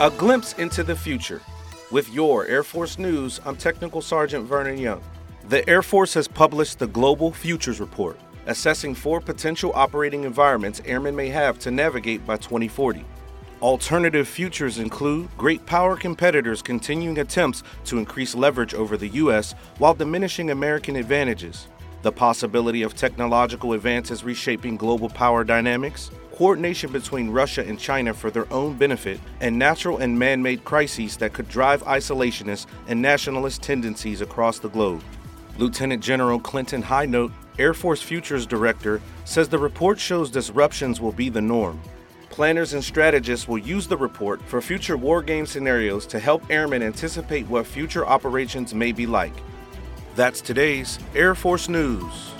A glimpse into the future. With your Air Force News, I'm Technical Sergeant Vernon Young. The Air Force has published the Global Futures Report, assessing four potential operating environments airmen may have to navigate by 2040. Alternative futures include great power competitors continuing attempts to increase leverage over the U.S. while diminishing American advantages, the possibility of technological advances reshaping global power dynamics, coordination between Russia and China for their own benefit, and natural and man made crises that could drive isolationist and nationalist tendencies across the globe. Lieutenant General Clinton Hinote, Air Force Futures Director, says the report shows disruptions will be the norm. Planners and strategists will use the report for future war game scenarios to help airmen anticipate what future operations may be like. That's today's Air Force News.